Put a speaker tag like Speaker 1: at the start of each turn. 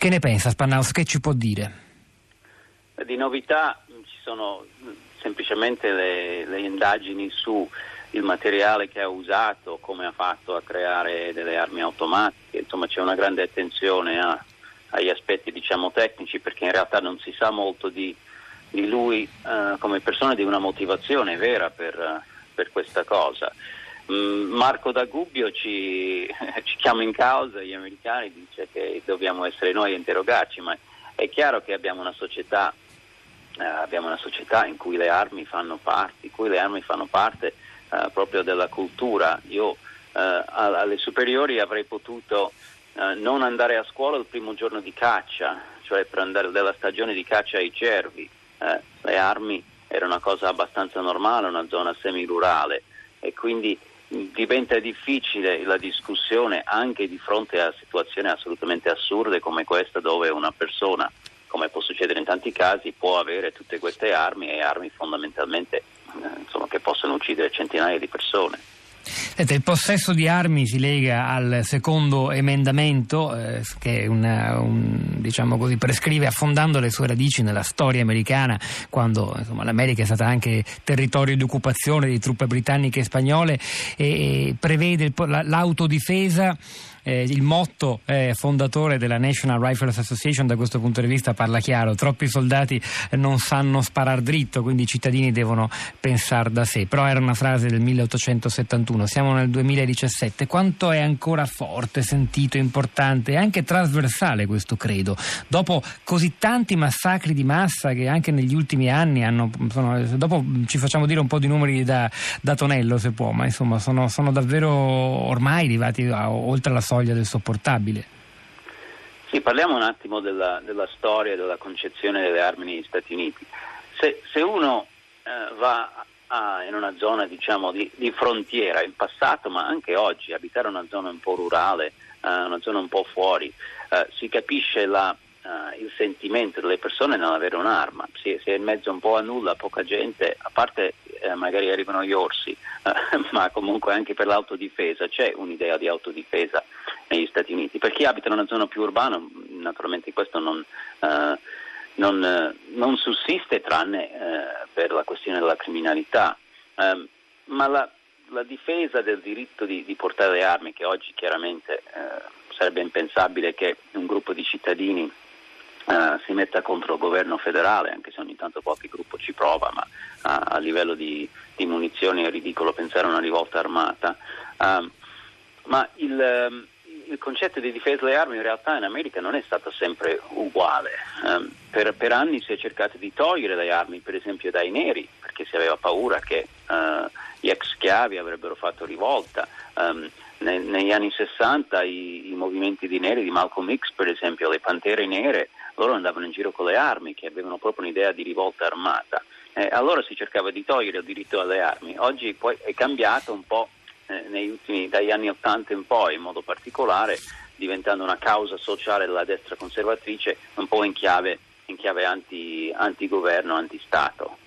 Speaker 1: Che ne pensa Spannaus? Che ci può dire?
Speaker 2: Di novità ci sono semplicemente le, le indagini su il materiale che ha usato, come ha fatto a creare delle armi automatiche, insomma c'è una grande attenzione a, agli aspetti diciamo, tecnici perché in realtà non si sa molto di, di lui eh, come persona di una motivazione vera per, per questa cosa. Mm, Marco da Gubbio ci, ci, chiama in causa, gli americani dice che dobbiamo essere noi a interrogarci, ma è chiaro che abbiamo una società, eh, abbiamo una società in cui le armi fanno parte, in cui le armi fanno parte eh, proprio della cultura. Io eh, alle superiori avrei potuto eh, non andare a scuola il primo giorno di caccia, cioè per andare della stagione di caccia ai cervi. Eh, le armi era una cosa abbastanza normale, una zona semirurale e quindi diventa difficile la discussione anche di fronte a situazioni assolutamente assurde come questa dove una persona, come può succedere in tanti casi, può avere tutte queste armi e armi fondamentalmente eh, insomma, che possono uccidere centinaia di persone.
Speaker 1: Senta, il possesso di armi si lega al secondo emendamento eh, che una, un, diciamo così, prescrive affondando le sue radici nella storia americana quando insomma, l'America è stata anche territorio di occupazione di truppe britanniche e spagnole e, e prevede il, l'autodifesa eh, il motto eh, fondatore della National Rifles Association da questo punto di vista parla chiaro, troppi soldati non sanno sparare dritto, quindi i cittadini devono pensare da sé, però era una frase del 1871, siamo nel 2017, quanto è ancora forte, sentito, importante e anche trasversale questo credo, dopo così tanti massacri di massa che anche negli ultimi anni hanno, sono, dopo ci facciamo dire un po' di numeri da, da tonello se può, ma insomma sono, sono davvero ormai arrivati a, oltre la soglia del sopportabile.
Speaker 2: Sì, parliamo un attimo della, della storia e della concezione delle armi negli Stati Uniti. Se, se uno eh, va a, in una zona diciamo, di, di, frontiera in passato, ma anche oggi, abitare una zona un po' rurale, eh, una zona un po' fuori, eh, si capisce la, Uh, il sentimento delle persone nell'avere un'arma. Si, si, è in mezzo un po' a nulla, poca gente, a parte eh, magari arrivano gli orsi, ma comunque anche per l'autodifesa c'è un'idea di autodifesa negli Stati Uniti. Per chi abita in una zona più urbana, naturalmente questo non, uh, non, non sussiste tranne per la questione della criminalità. Um, ma la, la, difesa del diritto di, di, portare le armi, che oggi chiaramente sarebbe impensabile che un gruppo di cittadini Uh, si metta contro il governo federale, anche se ogni tanto qualche gruppo ci prova, ma uh, a livello di, di, munizioni è ridicolo pensare a una rivolta armata. Uh, ma il, um, il, concetto di difesa delle armi in realtà in America non è stato sempre uguale. Um, per, per, anni si è cercato di togliere le armi, per esempio dai neri, perché si aveva paura che gli ex schiavi avrebbero fatto rivolta. Um, negli anni 60 i, i, movimenti di neri di Malcolm X, per esempio, le pantere nere, loro andavano in giro con le armi, che avevano proprio un'idea di rivolta armata. Eh, allora si cercava di togliere il diritto alle armi. Oggi poi è cambiato un po' eh, ultimi, dagli anni 80 in poi, in modo particolare, diventando una causa sociale della destra conservatrice un po' in chiave, in chiave anti, anti-governo, anti-Stato.